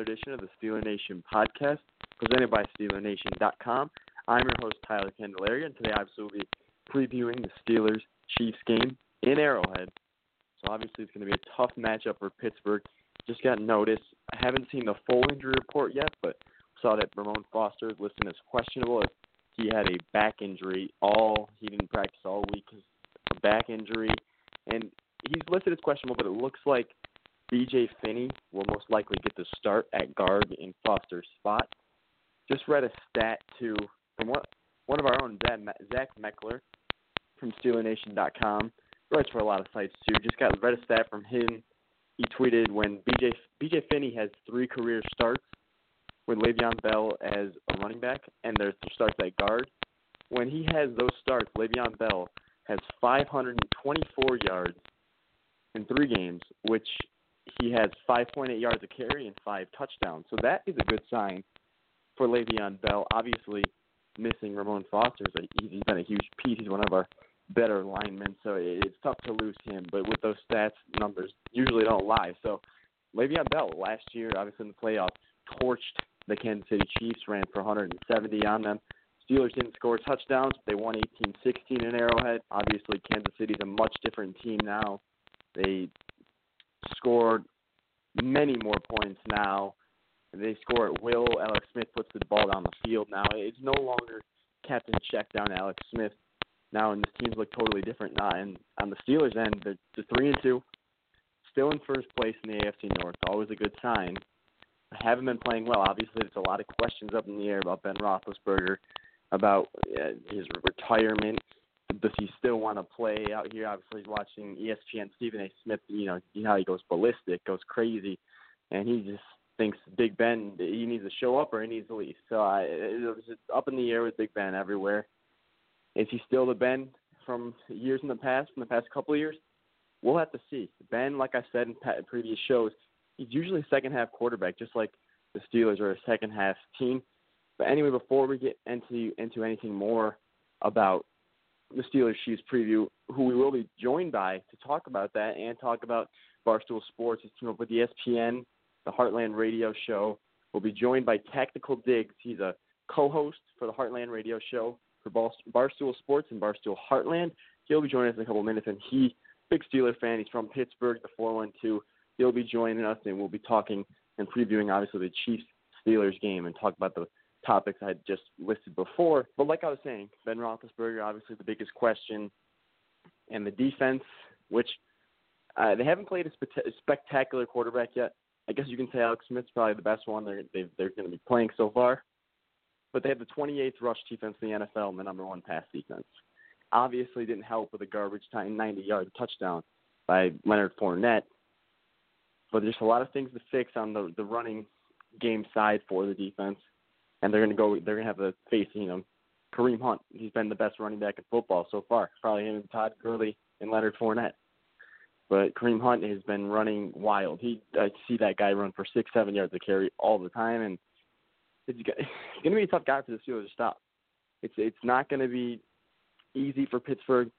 edition of the Steeler Nation podcast presented by SteelerNation.com. I'm your host, Tyler Candelaria, and today I will be previewing the Steelers Chiefs game in Arrowhead. So obviously it's going to be a tough matchup for Pittsburgh. Just got notice. I haven't seen the full injury report yet, but saw that Ramon Foster is listed as questionable if he had a back injury. All he didn't practice all week because of back injury, and he's listed as questionable. But it looks like B.J. Finney will most likely get the start at guard in Foster's spot. Just read a stat too from one one of our own Zach Meckler from SteelerNation.com. Writes for a lot of sites too. Just got read a stat from him. He tweeted when B.J. B.J. Finney has three career starts with Le'Veon Bell as a running back, and there's starts at guard. When he has those starts, Le'Veon Bell has 524 yards in three games, which he has 5.8 yards of carry and five touchdowns. So that is a good sign for Le'Veon Bell. Obviously, missing Ramon Foster, so he's been a huge piece. He's one of our better linemen, so it's tough to lose him. But with those stats, numbers usually don't lie. So Le'Veon Bell last year, obviously in the playoffs, torched the Kansas City Chiefs, ran for 170 on them. Steelers didn't score touchdowns. They won 18-16 in Arrowhead. Obviously, Kansas City's a much different team now. They scored many more points now. They score at will. Alex Smith puts the ball down the field now. It's no longer captain check down Alex Smith now, and this teams look totally different now. And on the Steelers' end, they're, three and two, still in first place in the AFC North. Always a good sign. Haven't been playing well. Obviously, there's a lot of questions up in the air about Ben Roethlisberger, about uh, his retirement. Does he still want to play out here? Obviously, he's watching ESPN. Stephen A. Smith, you know, you know how he goes ballistic, goes crazy, and he just thinks Big Ben he needs to show up or he needs to leave. So I, it was just up in the air with Big Ben everywhere. Is he still the Ben from years in the past, from the past couple of years? We'll have to see. Ben, like I said in previous shows, he's usually a second half quarterback, just like the Steelers are a second half team. But anyway, before we get into into anything more about the Steelers Chiefs preview, who we will be joined by to talk about that and talk about Barstool Sports, his team up with ESPN, the Heartland Radio Show. We'll be joined by Tactical Digs. He's a co-host for the Heartland Radio Show for Barstool Sports and Barstool Heartland. He'll be joining us in a couple of minutes, and he, big Steeler fan, he's from Pittsburgh, the 412. He'll be joining us, and we'll be talking and previewing, obviously, the Chiefs Steelers game and talk about the topics I had just listed before. But like I was saying, Ben Roethlisberger, obviously the biggest question, and the defense, which uh, they haven't played a spe- spectacular quarterback yet. I guess you can say Alex Smith's probably the best one they're they, they're going to be playing so far. But they have the 28th rush defense in the NFL and the number one pass defense. Obviously, didn't help with a garbage time 90-yard touchdown by Leonard Fournette. But there's a lot of things to fix on the the running game side for the defense and they're going to go. They're to have to face you know Kareem Hunt. He's been the best running back in football so far. Probably him Todd Gurley and Leonard Fournette. But Kareem Hunt has been running wild. He I see that guy run for six, seven yards of carry all the time, and it's, it's going to be a tough guy for the Steelers to stop. It's it's not going to be easy for Pittsburgh.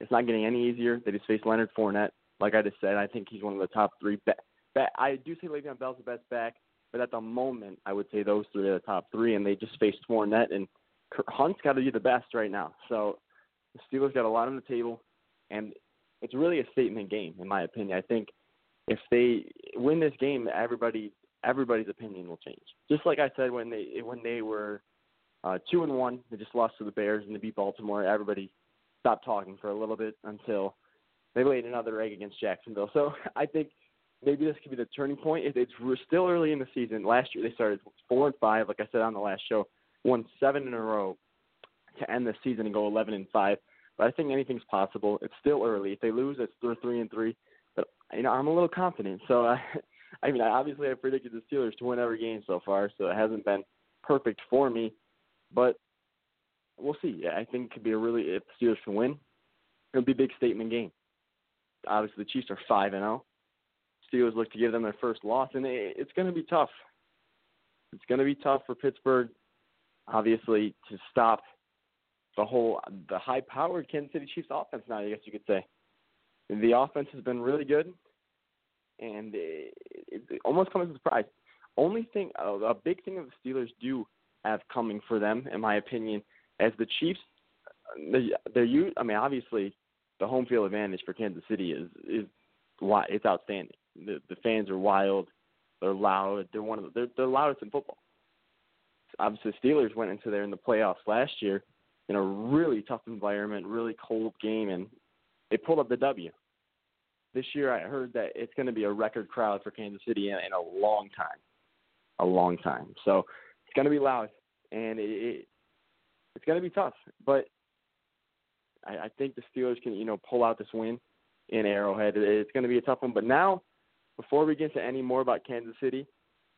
It's not getting any easier. They just face Leonard Fournette. Like I just said, I think he's one of the top three. Ba- ba- I do say Le'Veon Bell's the best back. But at the moment, I would say those three are the top three, and they just faced Fournette and Hunt's got to be the best right now. So the Steelers got a lot on the table, and it's really a statement game, in my opinion. I think if they win this game, everybody everybody's opinion will change. Just like I said when they when they were uh, two and one, they just lost to the Bears and they beat Baltimore. Everybody stopped talking for a little bit until they laid another egg against Jacksonville. So I think maybe this could be the turning point. It, it's we're still early in the season. Last year they started four and five, like I said on the last show, won seven in a row to end the season and go eleven and five. But I think anything's possible. It's still early. If they lose, it's they're three and three. But you know, I'm a little confident. So uh, I mean, obviously I predicted the Steelers to win every game so far, so it hasn't been perfect for me. But we'll see. I think it could be a really if the Steelers can win, it'll be a big statement game. Obviously, the Chiefs are five and zero. Steelers look to give them their first loss, and it's going to be tough. It's going to be tough for Pittsburgh, obviously, to stop the whole the high-powered Kansas City Chiefs offense. Now, I guess you could say the offense has been really good, and it, it almost comes as a surprise. only thing, a, a big thing that the Steelers do have coming for them, in my opinion, as the Chiefs, they, they're you. I mean, obviously, the home field advantage for Kansas City is is why it's outstanding. The the fans are wild, they're loud, they're one of the, they're they're loudest in football. Obviously, the Steelers went into there in the playoffs last year in a really tough environment, really cold game, and they pulled up the W. This year, I heard that it's going to be a record crowd for Kansas City in, in a long time, a long time. So it's going to be loud, and it, it it's going to be tough. But I, I think the Steelers can, you know, pull out this win in Arrowhead. It's going to be a tough one. But now, before we get to any more about Kansas City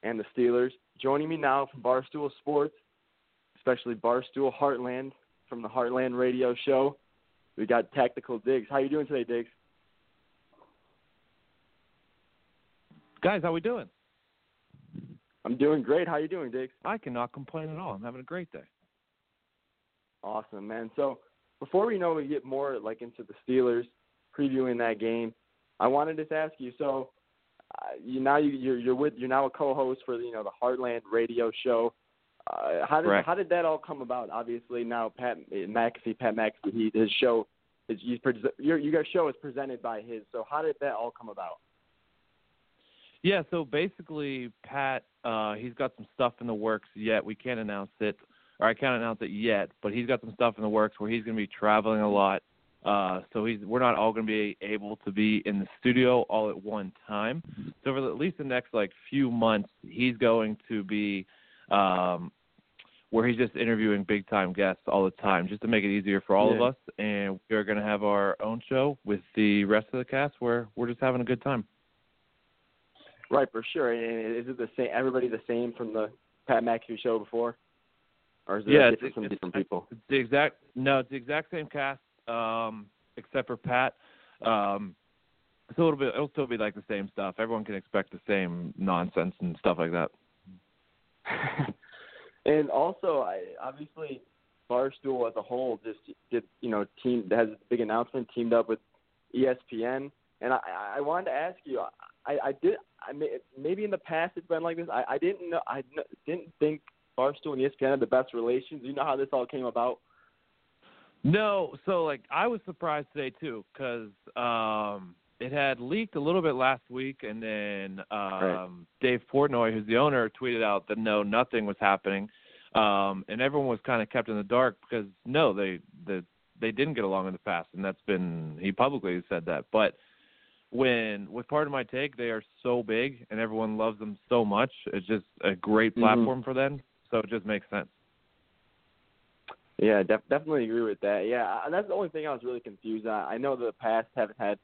and the Steelers, joining me now from Barstool Sports, especially Barstool Heartland from the Heartland Radio Show, we got Tactical Digs. How you doing today, Digs? Guys, how we doing? I'm doing great. How you doing, Digs? I cannot complain at all. I'm having a great day. Awesome, man. So before we know we get more like into the Steelers previewing that game, I wanted to ask you. So uh, you now you, you're you're with you're now a co-host for you know the Heartland Radio Show. Uh, how did Correct. how did that all come about? Obviously now Pat McAfee, Pat McAfee, he, his show is you your you guys show is presented by his. So how did that all come about? Yeah, so basically, Pat, uh, he's got some stuff in the works yet. We can't announce it, or I can't announce it yet, but he's got some stuff in the works where he's going to be traveling a lot. Uh, so he's we're not all going to be able to be in the studio all at one time. So for at least the next like few months, he's going to be um, where he's just interviewing big time guests all the time, just to make it easier for all Yeah. of us. And we are going to have our own show with the rest of the cast where we're just having a good time. Right, for sure. And is it the same? Everybody the same from the Pat McAfee show before, or is it Yeah, different it's- from different people? It's the exact no, it's the exact same cast, um, except for Pat. Um, so it'll be it'll still be like the same stuff. Everyone can expect the same nonsense and stuff like that. and also, I obviously Barstool as a whole just did you know team has a big announcement teamed up with ESPN, and I I wanted to ask you. I I did I may, maybe in the past it's been like this. I I didn't know I didn't think Barstool and ESPN had the best relations. You know how this all came about? No, so like I was surprised today too because um, it had leaked a little bit last week, and then um, Right. Dave Portnoy, who's the owner, tweeted out that no, nothing was happening, um, and everyone was kind of kept in the dark because no, they the they didn't get along in the past, and that's been he publicly said that. But when with part of my take, they are so big and everyone loves them so much. It's just a great Mhm. platform for them, so it just makes sense. Yeah, def- definitely agree with that. Yeah, and that's the only thing I was really confused on. I know the past haven't had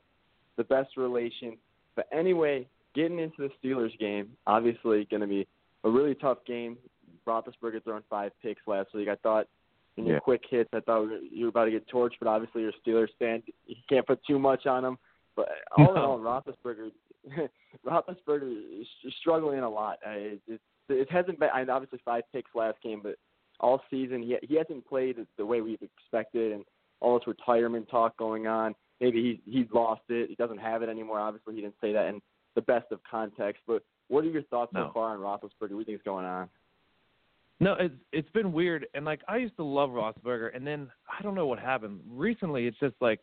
the best relation, but anyway, getting into the Steelers game, obviously going to be a really tough game. Roethlisberger throwing five picks last week. I thought in your Yeah. quick hits, I thought you were about to get torched, but obviously you're a Steelers fan. You can't put too much on him. But all in all, Roethlisberger, Roethlisberger is struggling a lot. It, it, it hasn't been. I mean, obviously five picks last game, but all season he he hasn't played the way we've expected, and all this retirement talk going on. Maybe he's he's lost it. He doesn't have it anymore. Obviously, he didn't say that in the best of context. But what are your thoughts No. so far on Roethlisberger? What do you think is going on? No, it's it's been weird, and like I used to love Rossberger, and then I don't know what happened recently. It's just like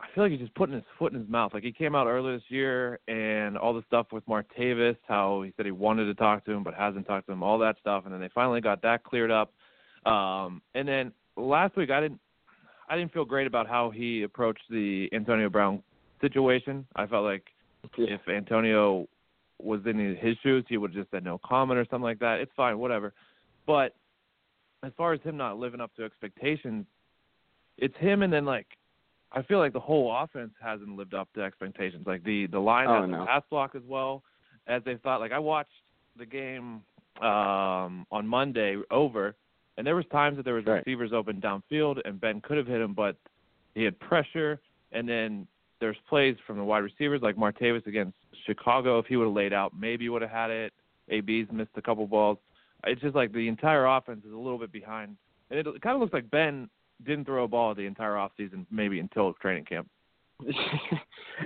I feel like he's just putting his foot in his mouth. Like he came out earlier this year, and all the stuff with Martavis, how he said he wanted to talk to him but hasn't talked to him, all that stuff, and then they finally got that cleared up. Um, and then last week I didn't I didn't feel great about how he approached the Antonio Brown situation. I felt like if Antonio was in his shoes, he would have just said no comment or something like that. It's fine, whatever. But as far as him not living up to expectations, it's him and then like I feel like the whole offense hasn't lived up to expectations. Like the the line Oh, hasn't no. pass block as well as they thought. Like I watched the game um on Monday over and there was times that there was Right. receivers open downfield and Ben could have hit him but he had pressure and then there's plays from the wide receivers like Martavis against Chicago. If he would have laid out, maybe would have had it. AB's missed a couple balls. It's just like the entire offense is a little bit behind, and it, it kind of looks like Ben didn't throw a ball the entire off season, maybe until training camp.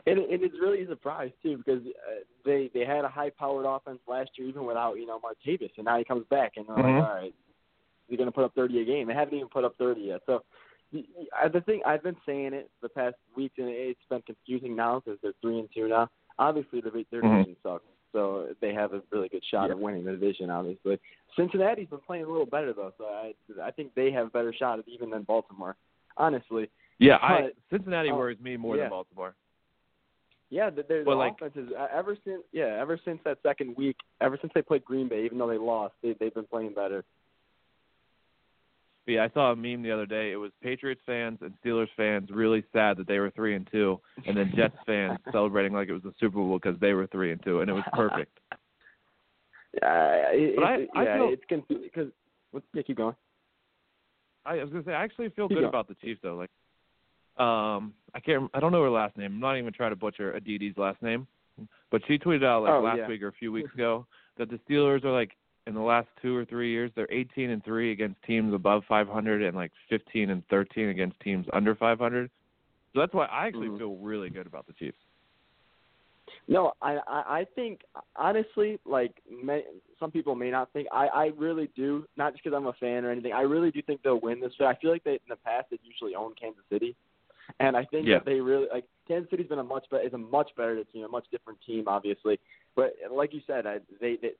and, and it's really a surprise too because uh, they they had a high powered offense last year even without you know Martavis, and now he comes back and they're Mhm. like, all right, they're going to put up 30 a game. They haven't even put up 30 yet. So the, the thing I've been saying it the past weeks, and it's been confusing now because they're three and two now. Obviously, their their Mhm. sucks, so they have a really good shot Yeah. of winning the division. Obviously, Cincinnati's been playing a little better though, so I I think they have a better shot at even than Baltimore. Honestly, Yeah, I Cincinnati oh, worries me more yeah. than Baltimore. Yeah, the, But, the like- offense is uh, ever since yeah ever since that second week, ever since they played Green Bay, even though they lost, they they've been playing better. But yeah, I saw a meme the other day. It was Patriots fans and Steelers fans really sad that they were three and two, and then Jets fans celebrating like it was the Super Bowl because they were three and two, and it was perfect. Yeah, it, But I- it, I yeah, feel- it's confusing because yeah, keep going. I was gonna say I actually feel Keep good going. about the Chiefs though. Like, um, I can't, I don't know her last name. I'm not even trying to butcher Aditi's last name, but she tweeted out like Oh, last yeah. week or a few weeks ago that the Steelers are like in the last two or three years they're 18 and three against teams above 500 and like 15 and 13 against teams under 500. So that's why I actually Mhm. feel really good about the Chiefs. No, I I, think honestly, like may, some people may not think. I I really do. Not just because I'm a fan or anything. I really do think they'll win this. But I feel like they in the past they've usually owned Kansas City, and I think Yeah. that they really like Kansas City's been a much better is a much better team, a much different team, obviously. But like you said, I, they, they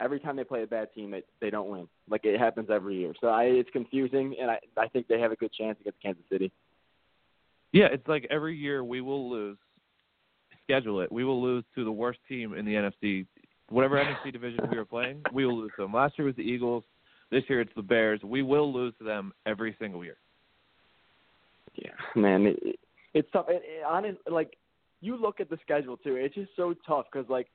every time they play a bad team, they they don't win. Like it happens every year. So I it's confusing, and I I think they have a good chance against Kansas City. Yeah, it's like every year we will lose. Schedule it. We will lose to the worst team in the NFC. Whatever NFC division we were playing, we will lose to them. Last year was the Eagles. This year it's the Bears. We will lose to them every single year. Yeah, man, it, it, it's tough. It, it, honest, like you look at the schedule too. It's just so tough because like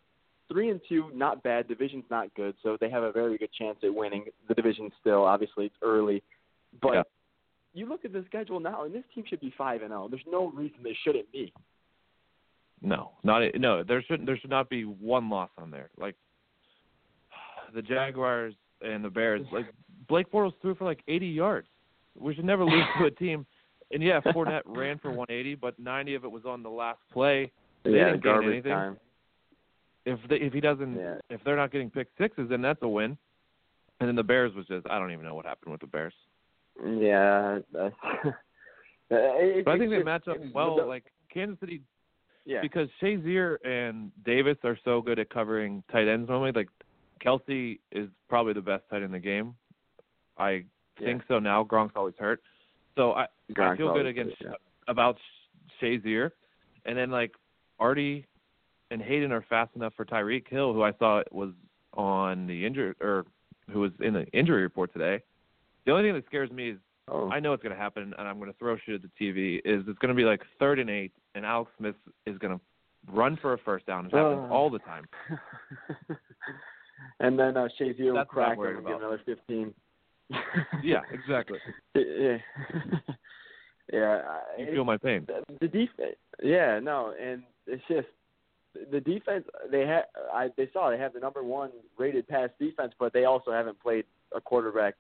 three and two, not bad. Division's not good, so they have a very good chance at winning the division. Still, obviously, it's early, but Yeah. you look at the schedule now, and this team should be five and zero. There's no reason they shouldn't be. No, not no. There should there should not be one loss on there. Like the Jaguars and the Bears. Like Blake Bortles threw for like 80 yards. We should never lose to a team. And yeah, Fournette ran for 180, but 90 of it was on the last play. They yeah, didn't gain garbage anything. time. If they, if he doesn't, Yeah. if they're not getting pick sixes, then that's a win. And then the Bears was just I don't even know what happened with the Bears. Yeah, that's, it, But I think they match up well. the- Like Kansas City yeah, because Shazier and Davis are so good at covering tight ends normally. Like Kelce is probably the best tight end in the game. I Yeah. think so now. Gronk's always hurt, so I I feel good against good, yeah. about Shazier, and then like Artie and Haden are fast enough for Tyreek Hill, who I saw was on the injury or who was in the injury report today. The only thing that scares me is Oh. I know it's going to happen, and I'm going to throw shit at the TV. Is it's going to be like third and eight, and Alex Smith is going to run for a first down. It happens Oh. all the time. and then uh, Shazier will That's what I'm crack and get another fifteen. Yeah, exactly. yeah. yeah. You feel my pain. the, the defense. Yeah, no, and it's just the defense. They had. I they saw they have the number one rated pass defense, but they also haven't played a quarterback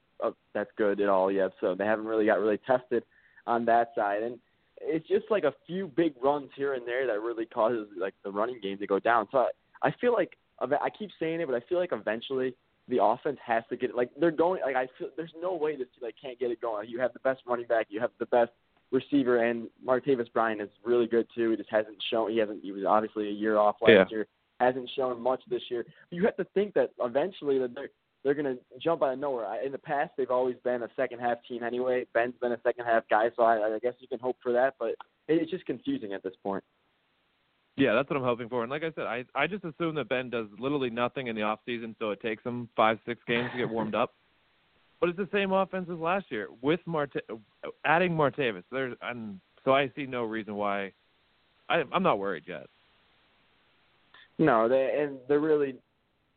that's good at all yet. So they haven't really got really tested on that side, and it's just like a few big runs here and there that really causes like the running game to go down. So I, I feel like I keep saying it, but I feel like eventually the offense has to get like they're going. Like I feel there's no way this team like can't get it going. You have the best running back, you have the best receiver, and Martavis Bryant is really good too. He just hasn't shown. He hasn't. He was obviously a year off last Yeah. year. Hasn't shown much this year. You have to think that eventually that they're they're going to jump out of nowhere. In the past, they've always been a second half team anyway. Ben's been a second half guy, so I, I guess you can hope for that. But it's just confusing at this point. Yeah, that's what I'm hoping for. And like I said, I I just assume that Ben does literally nothing in the off season, so it takes him five six games to get warmed up. But it's the same offense as last year with Marte, adding Martavis. There's and so I see no reason why. I, I'm not worried yet. No, they and they're really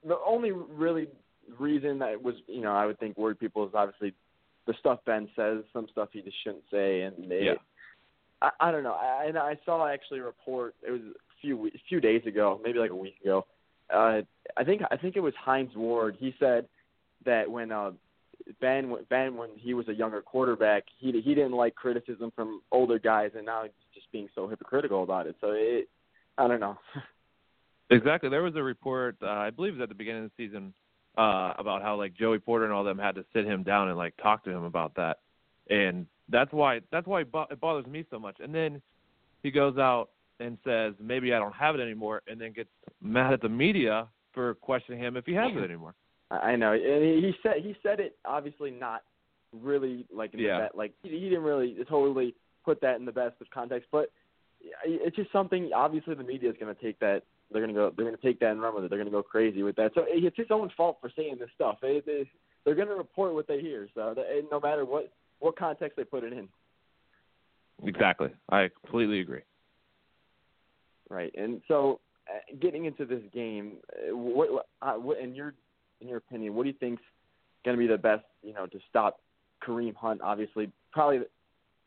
the only really reason that was you know I would think worried people is obviously the stuff Ben says, some stuff he just shouldn't say, and they, Yeah. I, I don't know. I, and I saw actually a report. It was a few a few days ago, maybe like a week ago. Uh, I think I think it was Hines Ward. He said that when uh, Ben Ben when he was a younger quarterback, he he didn't like criticism from older guys, and now he's just being so hypocritical about it. So it, I don't know. exactly. There was a report, uh, I believe, it was at the beginning of the season, uh, about how like Joey Porter and all them had to sit him down and like talk to him about that, and that's why that's why it bothers me so much. And then he goes out and says maybe I don't have it anymore, and then gets mad at the media for questioning him if he has it anymore. I know, and he said he said it obviously not really like in yeah. the best, like he, he didn't really totally put that in the best of context, but it's just something. Obviously, the media is going to take that. They're going to go. They're going to take that and run with it. They're going to go crazy with that. So it's his own fault for saying this stuff. They, they, they're going to report what they hear. So they, no matter what what context they put it in. Exactly, I completely agree. Right, and so uh, getting into this game, uh, what, what, uh, what in your in your opinion, what do you think's going to be the best, you know, to stop Kareem Hunt? Obviously, probably.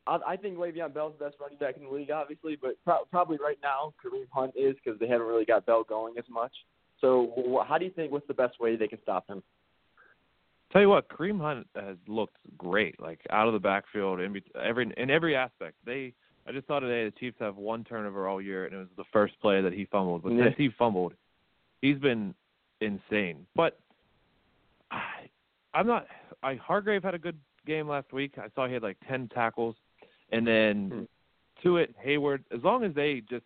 I, I think Le'Veon Bell's the best running back in the league, obviously, but pro- probably right now Kareem Hunt is because they haven't really got Bell going as much. So, wh- how do you think? What's the best way they can stop him? Tell you what, Kareem Hunt has looked great, like out of the backfield in every in every aspect. They, I just saw today the Chiefs have one turnover all year, and it was the first play that he fumbled. But yeah. since he fumbled, he's been insane. But I'm not. I Hargrave had a good game last week. I saw he had like ten tackles, and then hmm. it Heyward. As long as they just,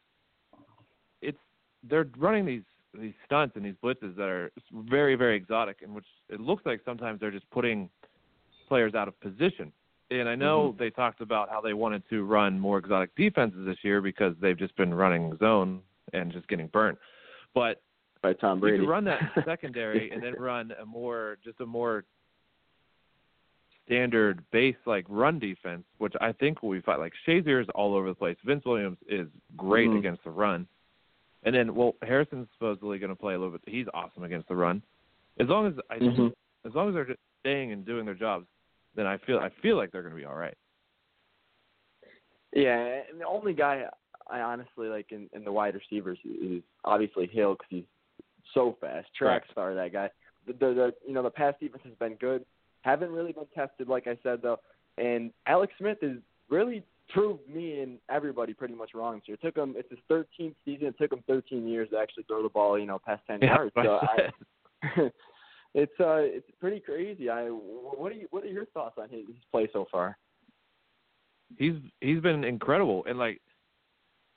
it's they're running these these stunts and these blitzes that are very very exotic, in which it looks like sometimes they're just putting players out of position. And I know mm-hmm. they talked about how they wanted to run more exotic defenses this year because they've just been running zone and just getting burnt. But by Tom Brady, you could run that secondary and then run a more just a more standard base like run defense, which I think will be fine. Like Shazier is all over the place. Vince Williams is great mm-hmm. against the run. And then, well, Harrison's supposedly going to play a little bit. He's awesome against the run. As long as I, mm-hmm. as long as they're just staying and doing their jobs, then I feel I feel like they're going to be all right. Yeah, and the only guy I honestly like in, in the wide receivers is obviously Hill because he's so fast, track right. star that guy. The, the the you know the pass defense has been good, haven't really been tested like I said though, and Alex Smith is really proved me and everybody pretty much wrong this year. It took him it's his 13th season. It took him 13 years to actually throw the ball, you know, past 10 yeah, yards. So I, it's uh it's pretty crazy. I what are you what are your thoughts on his, his play so far? He's he's been incredible, and like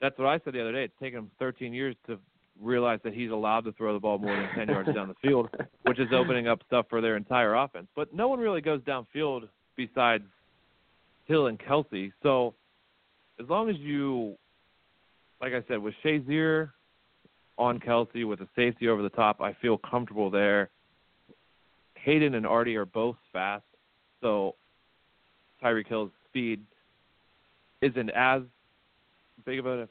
that's what I said the other day. It's taken him 13 years to realize that he's allowed to throw the ball more than 10 yards down the field, which is opening up stuff for their entire offense. But no one really goes downfield besides Hill and Kelce. So as long as you, like I said, with Shazier on Kelce with a safety over the top, I feel comfortable there. Haden and Artie are both fast, so Tyreek Hill's speed isn't as big of a,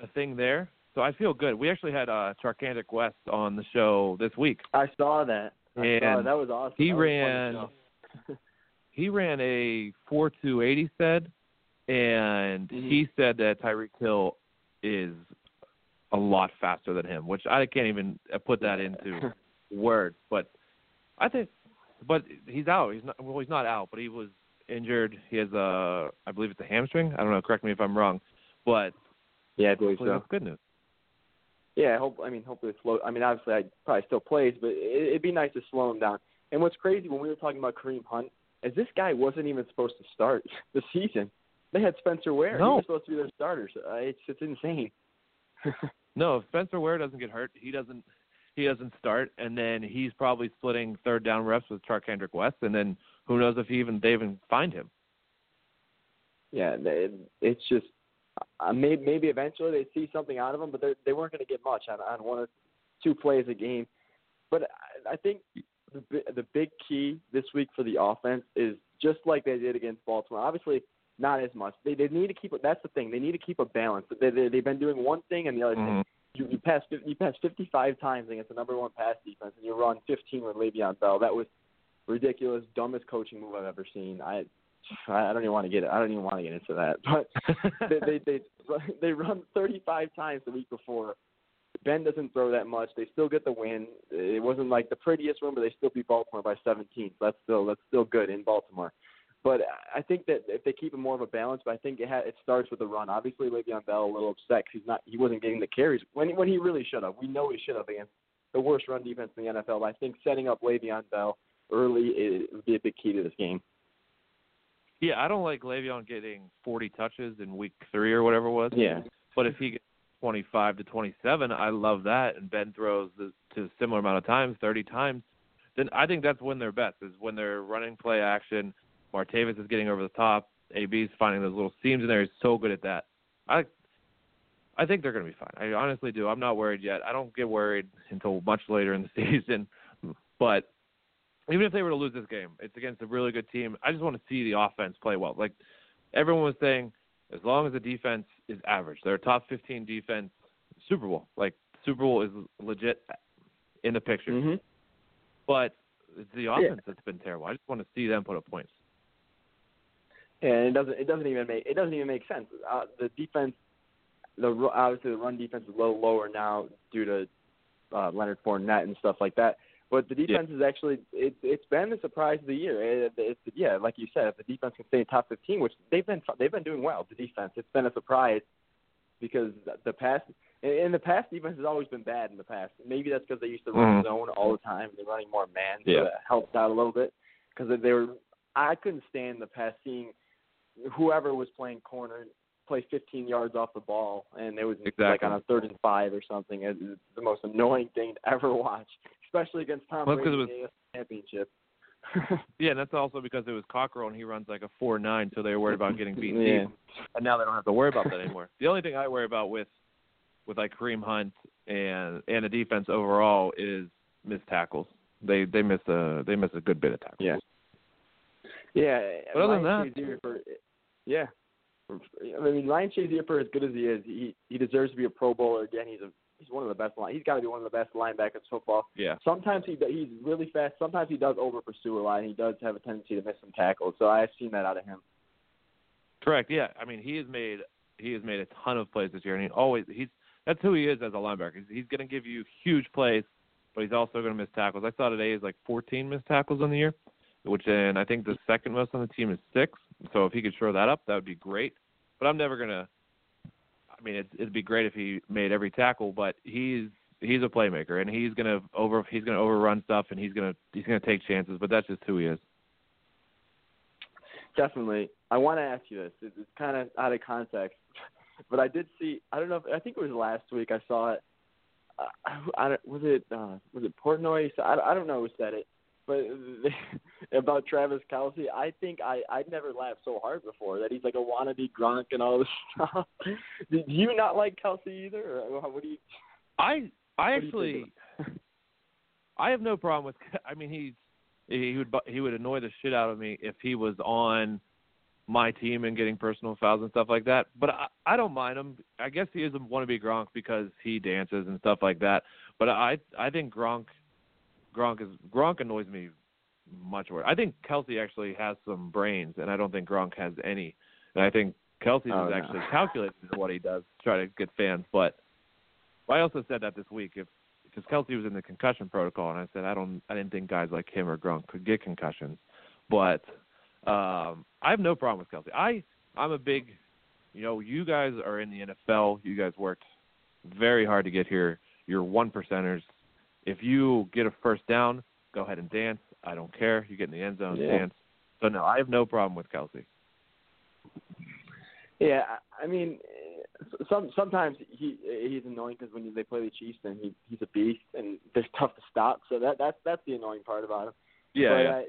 a thing there. So I feel good. We actually had uh, Charcandrick West on the show this week. I saw that. I and saw that. was awesome. He that ran. he ran a four two eighty said, and mm-hmm. he said that Tyreek Hill is a lot faster than him, which I can't even put that into words. But I think, but he's out. He's not. Well, he's not out, but he was injured. He has a, I believe it's a hamstring. I don't know. Correct me if I'm wrong, but yeah, I believe so. That's good news. Yeah, I hope. I mean, hopefully slow. I mean, obviously, I probably still plays, but it, it'd be nice to slow him down. And what's crazy when we were talking about Kareem Hunt is this guy wasn't even supposed to start the season. They had Spencer Ware. No. He was supposed to be their starter. So, uh, it's it's insane. no, if Spencer Ware doesn't get hurt, he doesn't he doesn't start, and then he's probably splitting third down reps with Charcandrick West, and then who knows if he even they even find him. Yeah, it's just uh, maybe maybe eventually they see something out of him, but they they weren't going to get much on on one or two plays a game. But I, I think the the big key this week for the offense is just like they did against Baltimore. Obviously, not as much. They they need to keep. That's the thing. They need to keep a balance. They, they they've been doing one thing and the other mm-hmm. thing. You you pass you pass 55 times against the number one pass defense, and you run 15 with Le'Veon Bell. That was ridiculous, dumbest coaching move I've ever seen. I I don't even want to get. I don't even want to get into that. But they, they they they run 35 times the week before. Ben doesn't throw that much. They still get the win. It wasn't like the prettiest win, but they still beat Baltimore by 17. So that's still that's still good in Baltimore. But I think that if they keep it more of a balance, but I think it ha- it starts with the run. Obviously, Le'Veon Bell a little upset he's not he wasn't getting the carries when when he really should have. We know he should have against the worst run defense in the NFL. But I think setting up Le'Veon Bell early it would be a big key to this game. Yeah, I don't like Le'Veon getting 40 touches in week three or whatever it was. Yeah. But if he gets 25 to 27, I love that. And Ben throws the, to a similar amount of times, 30 times. Then I think that's when they're best is when they're running play action. Martavis is getting over the top. AB's finding those little seams in there. He's so good at that. I I think they're going to be fine. I honestly do. I'm not worried yet. I don't get worried until much later in the season. But even if they were to lose this game, it's against a really good team. I just want to see the offense play well. Like everyone was saying, as long as the defense is average, they're a top 15 defense. Super Bowl, like Super Bowl is legit in the picture. Mm-hmm. But it's the offense Yeah. that's been terrible. I just want to see them put up points. and it doesn't it doesn't even make it doesn't even make sense. Uh, the defense, the obviously the run defense is a little lower now due to uh, Leonard Fournette and stuff like that. But the defense is actually it, it's been the surprise of the year. It, it's yeah, like you said, if the defense can stay in top 15, which they've been they've been doing well. The defense, it's been a surprise because the past in the past defense has always been bad in the past. Maybe that's because they used to run Mhm. zone all the time. They're running more man, so Yeah. that helped out a little bit because they were. I couldn't stand the past seeing whoever was playing corner play 15 yards off the ball, and it was like on a third and five or something. It's it's the most annoying thing to ever watch, especially against Tom Well, Brady it in the Championship. Yeah, and that's also because it was Cockrell and he runs like a four nine, so they were worried about getting beaten Yeah. deep. And now they don't have to worry about that anymore. the only thing I worry about with with like Kareem Hunt and and the defense overall is missed tackles. They they miss a they miss a good bit of tackles. Yeah. Yeah. But other than that- for, yeah. I mean, Ryan Shazier, for as good as he is, he he deserves to be a Pro Bowler again. He's a he's one of the best line. He's got to be one of the best linebackers in football. Yeah. Sometimes he he's really fast. Sometimes he does over pursue a lot. And he does have a tendency to miss some tackles. So I've seen that out of him. Correct. Yeah. I mean, he has made he has made a ton of plays this year, and he always he's that's who he is as a linebacker. He's, he's going to give you huge plays, but he's also going to miss tackles. I saw today he's like 14 missed tackles on the year, which and I think the second most on the team is six. So if he could show that up, that would be great. But I'm never gonna. I mean, it'd, it'd be great if he made every tackle, but he's he's a playmaker, and he's gonna over he's gonna overrun stuff, and he's gonna he's gonna take chances. But that's just who he is. Definitely. I want to ask you this. It's, it's kind of out of context, but I did see. I don't know. If, I think it was last week. I saw it. Uh, I, don't- was it uh, was it Portnoy? I, I don't know who said it, but about Travis Kelce. I think I I'd never laughed so hard before. That he's like a wannabe Gronk and all this stuff. Did you not like Kelce either? Or uh, what do you? I I What do you think actually I have no problem with. I mean, he's he would he would annoy the shit out of me if he was on my team and getting personal fouls and stuff like that. But I, I don't mind him. I guess he is a wannabe Gronk because he dances and stuff like that. But I I think Gronk Gronk is Gronk annoys me much more. I think Kelce actually has some brains, and I don't think Gronk has any. And I think Kelce Oh, is no. actually calculated in what he does to try to get fans. But I also said that this week if because Kelce was in the concussion protocol, and I said I don't, I didn't think guys like him or Gronk could get concussions, but um, I have no problem with Kelce. I, I'm a big, you know, you guys are in the NFL. You guys worked very hard to get here. You're one percenters. If you get a first down, go ahead and dance. I don't care. You get in the end zone, Yeah. dance. So no, I have no problem with Kelce. Yeah, I mean, some sometimes he he's annoying because when they play the Chiefs, then he he's a beast and they're tough to stop. So that that's that's the annoying part about him. Yeah, but yeah. I,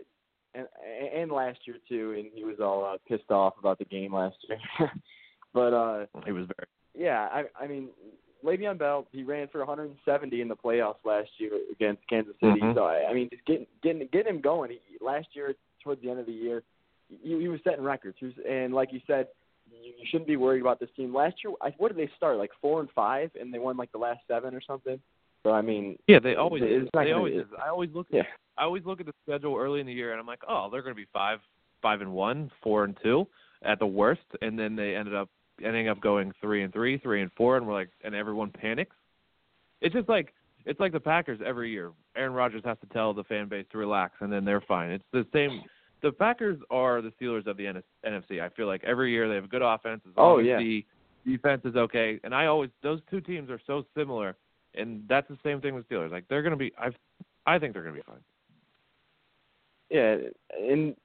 and and last year too, and he was all uh, pissed off about the game last year. but uh he was very. yeah, I I mean, Le'Veon Bell he ran for 170 in the playoffs last year against Kansas City. Mhm. So I, I mean, just getting getting getting him going. He, last year towards the end of the year, he, he was setting records. He was, and like you said, you, you shouldn't be worried about this team. Last year, I, what did they start like four and five, and they won like the last seven or something. So I mean, Yeah, they always. It's not they gonna- always. is. I always look. yeah. I always look at the schedule early in the year, and I'm like, oh, they're going to be five, five and one, four and two, at the worst, and then they ended up ending up going three and three, three and four, and we're like, and everyone panics. It's just like it's like the Packers every year. Aaron Rodgers has to tell the fan base to relax, and then they're fine. It's the same. the Packers are the Steelers of the NFC. I feel like every year they have a good offense. As Oh, yeah. the defense is okay, and I always those two teams are so similar, and that's the same thing with Steelers. Like they're gonna be, I, I think they're gonna be fine. Yeah, and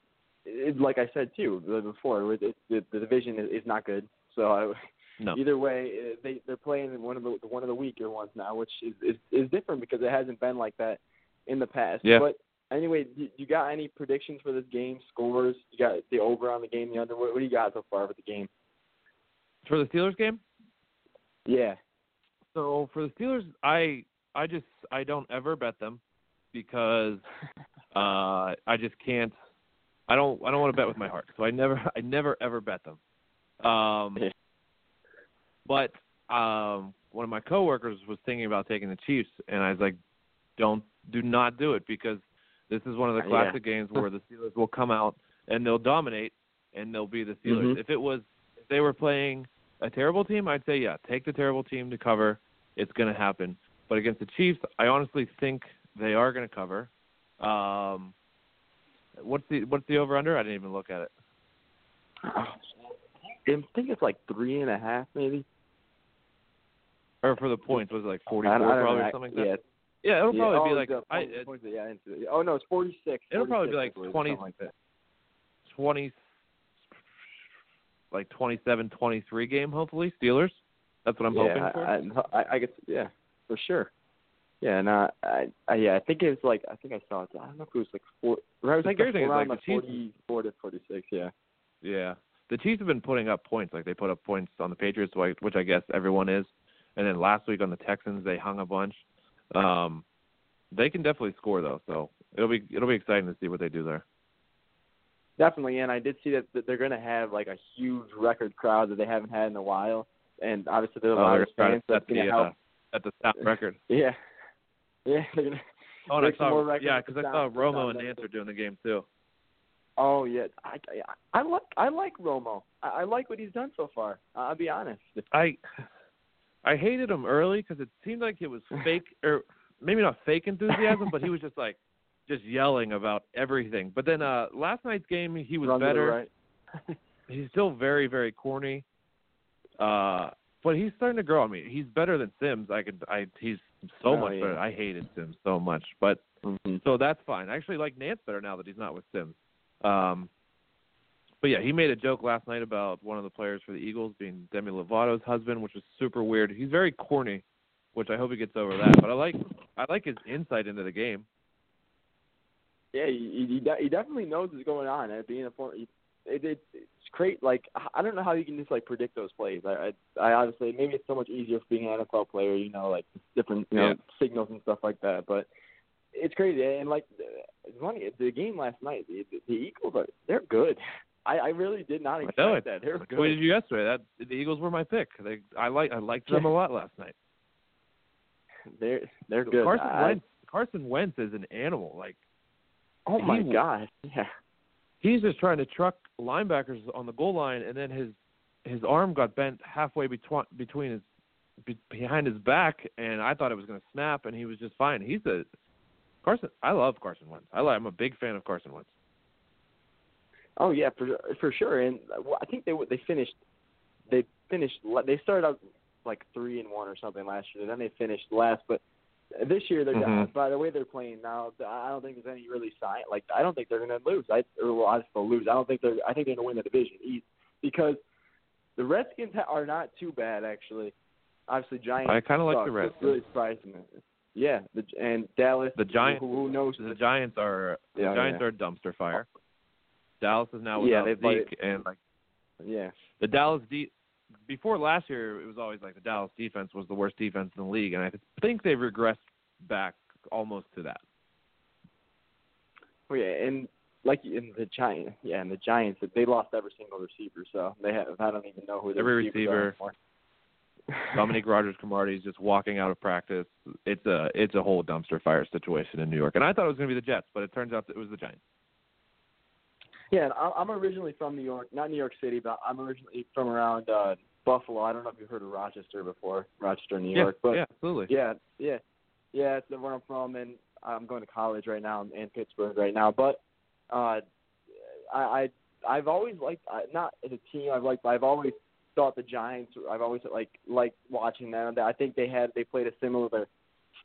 it, like I said too before, it, it, the, the division is, is not good. So I, No. either way, eh, they they're playing one of the one of the weaker ones now, which is, is is different because it hasn't been like that in the past. Yeah. But anyway, you, you got any predictions for this game? Scores? You got the over on the game, the under? What, what do you got so far with the game? For the Steelers game, Yeah. so for the Steelers, I I just I don't ever bet them because uh I just can't. I don't I don't want to bet with my heart, so I never I never ever bet them. Um, but um, one of my coworkers was thinking about taking the Chiefs, and I was like, "Don't do not do it because this is one of the Uh, yeah. classic games where the Steelers will come out and they'll dominate, and they'll be the Steelers. Mhm. If it was if they were playing a terrible team, I'd say yeah, take the terrible team to cover. It's going to happen. But against the Chiefs, I honestly think they are going to cover. Um, what's the what's the over under? I didn't even look at it. I think it's like three and a half, maybe. Or for the points, was it like forty-four, I I probably know. or something like Yeah, that? Yeah, it'll yeah. probably oh, be like I, it, points, yeah, into- oh no, it's forty six. It'll probably be like 46, I 20 like that. twenty like twenty seven twenty three game hopefully Steelers. That's what I'm hoping for. I, I, I guess yeah, for sure. Yeah, and uh, I, I, yeah, I think it was like I think I saw it. I don't know if it was like four. It was like around like, like the Chiefs- forty-four to forty-six. Yeah. Yeah, the Chiefs have been putting up points. Like they put up points on the Patriots, like- which I guess everyone is. And then last week on the Texans, they hung a bunch. Um, they can definitely score though, so it'll be it'll be exciting to see what they do there. Definitely, and I did see that, that they're going to have like a huge record crowd that they haven't had in a while, and obviously there's a Oh, lot of fans. That's going to help. uh, at the record. Yeah, yeah. They're gonna, Oh, and I saw yeah, because I saw Romo and Nantz were doing the game too. Oh yeah, I, I, I like I like Romo. I, I like what he's done so far. I'll be honest. I I hated him early because it seemed like it was fake, or maybe not fake enthusiasm, but he was just like just yelling about everything. But then uh last night's game, he was Run better. right. He's still very very corny, uh, but he's starting to grow on me. He's better than Simms. I could I he's so Oh, much yeah. better. I hated Simms so much, but Mhm. so that's fine. I actually like Nantz better now that he's not with Simms. Um, but yeah, he made a joke last night about one of the players for the Eagles being Demi Lovato's husband, which was super weird. He's very corny, which I hope he gets over that. But I like I like his insight into the game. Yeah, he, he, de- he definitely knows what's going on. And being a former, it, it, it's great. Like I don't know how you can just like predict those plays. I, I, I obviously maybe it's so much easier for being an NFL player. You know, like different you know Yeah. signals and stuff like that. But it's crazy. And like funny, the game last night, the, the Eagles are they're good. I, I really did not I expect know it. that. They're good. what did you yesterday? That the Eagles were my pick. They I like I liked them a lot last night. They're they're good. Carson I, Wentz Carson Wentz is an animal. Like oh my he- god. Yeah. he's just trying to truck linebackers on the goal line, and then his his arm got bent halfway between between his be, behind his back, and I thought it was going to snap, and he was just fine. He's a Carson. I love Carson Wentz. I like, I'm a big fan of Carson Wentz. Oh yeah, for for sure. And well, I think they they finished they finished they started out like three and one or something last year. And then they finished last, but this year they're Mhm. by the way they're playing now. I don't think there's any really sign like I don't think they're going to lose. I or well, I still lose. I don't think they're. I think they're going to win the division East because the Redskins ha- are not too bad actually. Obviously, Giants. I kinda like the Redskins. really surprising. Yeah, the, and Dallas. The Giants. Who, who knows? The Giants are the Giants yeah. are a dumpster fire. Dallas is now Yeah, without they've Zeke, and like Yeah. the Dallas de- before last year, it was always like the Dallas defense was the worst defense in the league, and I think they've regressed back almost to that. Oh yeah, and like in the Giants, yeah, and the Giants, they lost every single receiver, so they have. I don't even know who the Every receiver. are anymore. Dominique Rodgers Cromartie is just walking out of practice. It's a it's a whole dumpster fire situation in New York, and I thought it was going to be the Jets, but it turns out that it was the Giants. Yeah, I'm originally from New York, not New York City, but I'm originally from around uh Buffalo. I don't know if you've heard of Rochester before, Rochester, New York, yeah, but yeah, absolutely. yeah, yeah, yeah, it's where I'm from, and I'm going to college right now in Pittsburgh right now. But uh I, I I've always liked not as a team. I've liked. I've always thought the Giants. I've always like liked watching them. I think they had they played a similar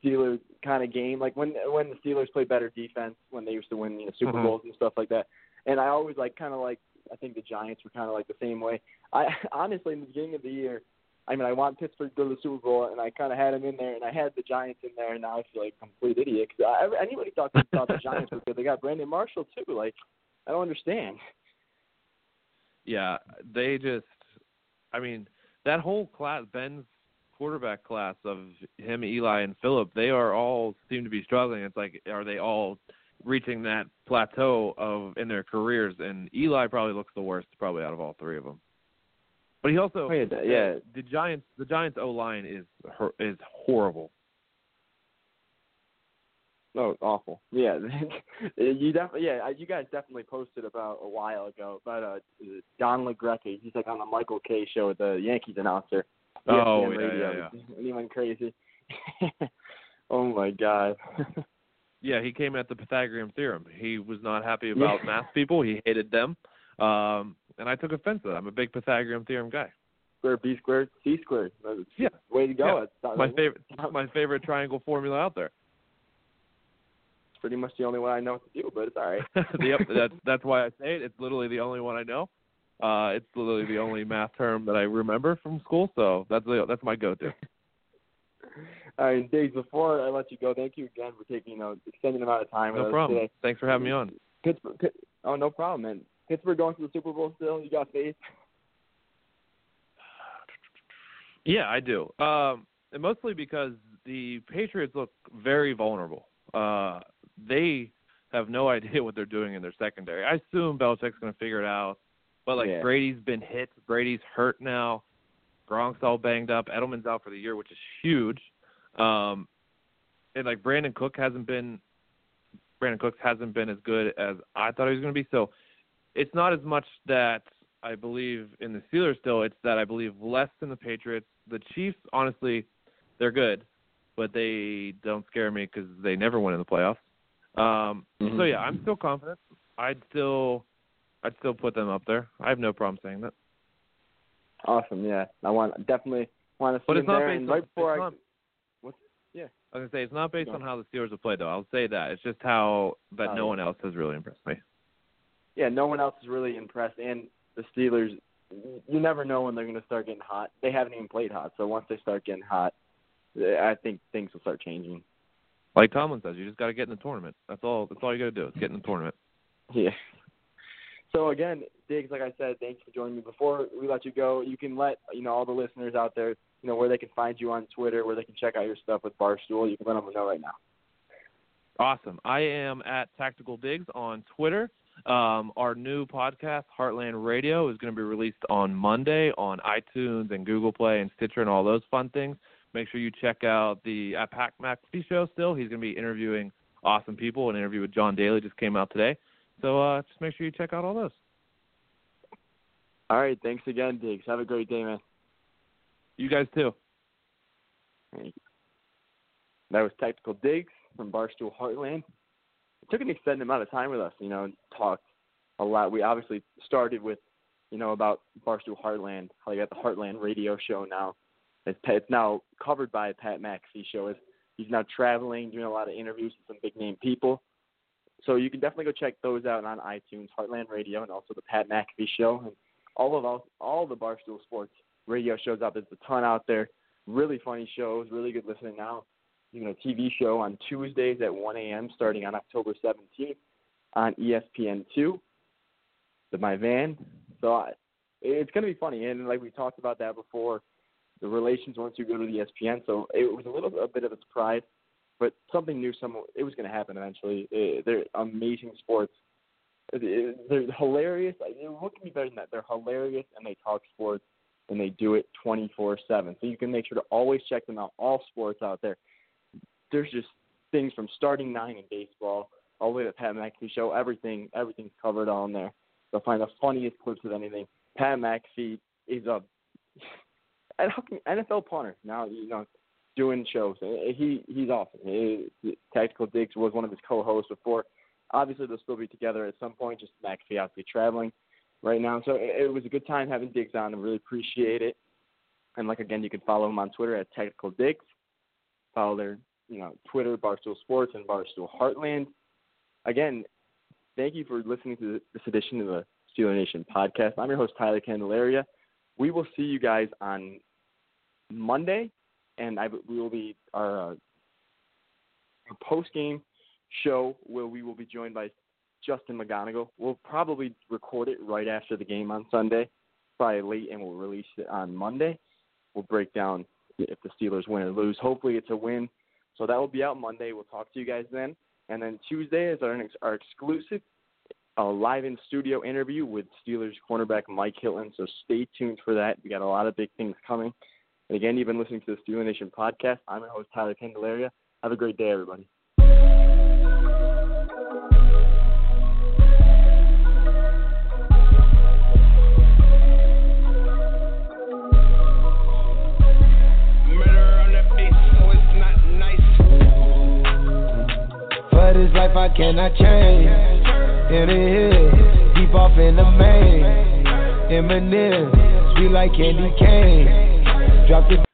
Steelers kind of game, like when when the Steelers played better defense when they used to win you know, Super Mhm. Bowls and stuff like that. And I always like kind of like I think the Giants were kind of like the same way. I honestly in the beginning of the year, I mean I want Pittsburgh to go to the Super Bowl, and I kind of had them in there, and I had the Giants in there, and now I feel like a complete idiot because anybody thought thought the Giants were good. They got Brandon Marshall too. Like I don't understand. Yeah, they just. I mean, that whole class, Ben's quarterback class of him, Eli, and Philip, they are all seem to be struggling. It's like, are they all reaching that plateau of in their careers? And Eli probably looks the worst, probably out of all three of them. But he also, Oh, yeah, yeah. the Giants, the Giants O line is is horrible. No, awful. Yeah, you definitely. Yeah, you guys definitely posted about a while ago about uh Don LaGreca. He's like on the Michael Kay show with the Yankees announcer. Oh, yeah, radio. yeah, Anyone crazy? oh my god. Yeah, he came at the Pythagorean theorem. He was not happy about math people. He hated them, um, and I took offense to that. I'm a big Pythagorean theorem guy. square B squared C squared. That's Yeah. Way to go. Yeah. My favorite, my favorite triangle formula out there. Pretty much the only one I know what to do, but it's all right. yep, that's that's why I say it. It's literally the only one I know. Uh, it's literally the only math term that I remember from school, so that's the, that's my go-to. All right, Digs. Before I let you go, thank you again for taking you know extended amount of time with No us problem. today. Thanks for having me on. Pittsburgh. Oh, no problem, man. Pittsburgh going to the Super Bowl still. You got faith? Yeah, I do. Um, and mostly because the Patriots look very vulnerable. Uh, they have no idea what they're doing in their secondary. I assume Belichick's going to figure it out. But like Yeah. Brady's been hit, Brady's hurt now. Gronk's all banged up. Edelman's out for the year, which is huge. Um, and like Brandin Cook hasn't been, Brandin Cooks hasn't been as good as I thought he was going to be. So it's not as much that I believe in the Steelers still. It's that I believe less in the Patriots. The Chiefs, honestly, they're good, but they don't scare me because they never win in the playoffs. Um, Mhm. So yeah, I'm still confident. I'd still, I'd still put them up there. I have no problem saying that. Awesome. Yeah, I want definitely want to see But it's not there. based and on. right before I, not, what's yeah. I was gonna say it's not based on how the Steelers have played though. I'll say that. It's just how that Oh, no one else has really impressed me. yeah, no one else is really impressed, and the Steelers. You never know when they're going to start getting hot. They haven't even played hot, so once they start getting hot, I think things will start changing. Like Tomlin says, you just got to get in the tournament. That's all. That's all you got to do. Is get in the tournament. Yeah. So again, Digs, like I said, thanks for joining me. Before we let you go, you can let you know all the listeners out there, you know, where they can find you on Twitter, where they can check out your stuff with Barstool. You can let them know right now. Awesome. I am at Tactical Digs on Twitter. Um, our new podcast, Heartland Radio, is going to be released on Monday on iTunes and Google Play and Stitcher and all those fun things. Make sure you check out the at Pat McAfee show. Still, he's going to be interviewing awesome people. An interview with John Daly just came out today. So uh, just make sure you check out all those. All right, thanks again, Digs. Have a great day, man. You guys too. That was Tactical Digs from Barstool Heartland. It took an extended amount of time with us, you know, and talked a lot. We obviously started with, you know, about Barstool Heartland, how they got the Heartland radio show now. It's, now covered by Pat McAfee show. He's now traveling, doing a lot of interviews with some big name people. So you can definitely go check those out on iTunes, Heartland Radio, and also the Pat McAfee show, and all of all, all the Barstool Sports radio shows out. There's a ton out there. Really funny shows, really good listening now you know, TV show on Tuesdays at 1 a.m. starting on October 17th on E ESPN2, the My Van. So I, it's going to be funny, and like we talked about that before, the relations once you go to the ESPN. So it was a little a bit of a surprise, but something new. Some it was going to happen eventually. Eh, they're amazing sports. Eh, They're hilarious. Like, What can be better than that? They're hilarious, and they talk sports, and they do it 24/7. So you can make sure to always check them out. All sports out there there's just things from starting nine in baseball all the way to Pat McAfee show. Everything, everything's covered on there. You'll find the funniest clips of anything. Pat McAfee is a NFL punter now. You know, doing shows. Uh, He he's awesome. He, Tactical Digs was one of his co-hosts before Obviously, they'll still be together at some point. Just McAfee obviously traveling right now, so it, it was a good time having Digs on. I really appreciate it. And like again, you can follow him on Twitter at Technical Digs. Follow their you know Twitter Barstool Sports and Barstool Heartland. Again, thank you for listening to this edition of the Steeler Nation podcast. I'm your host Tyler Candelaria. We will see you guys on Monday, and I, we will be our, uh, post game show where we will be joined by Justin McGonigal. We'll probably record it right after the game on Sunday, probably late, and we'll release it on Monday. We'll break down if the Steelers win or lose. Hopefully, it's a win. So that will be out Monday. We'll talk to you guys then. And then Tuesday is our our exclusive uh, live in studio interview with Steelers cornerback Mike Hilton. So stay tuned for that. We got a lot of big things coming. And again, you've been listening to the Steeler Nation podcast. I'm your host Tyler Candelaria. Have a great day, everybody. But this life I cannot change. In the hood, deep off in the main. Eminem, sweet like candy cane. Drop the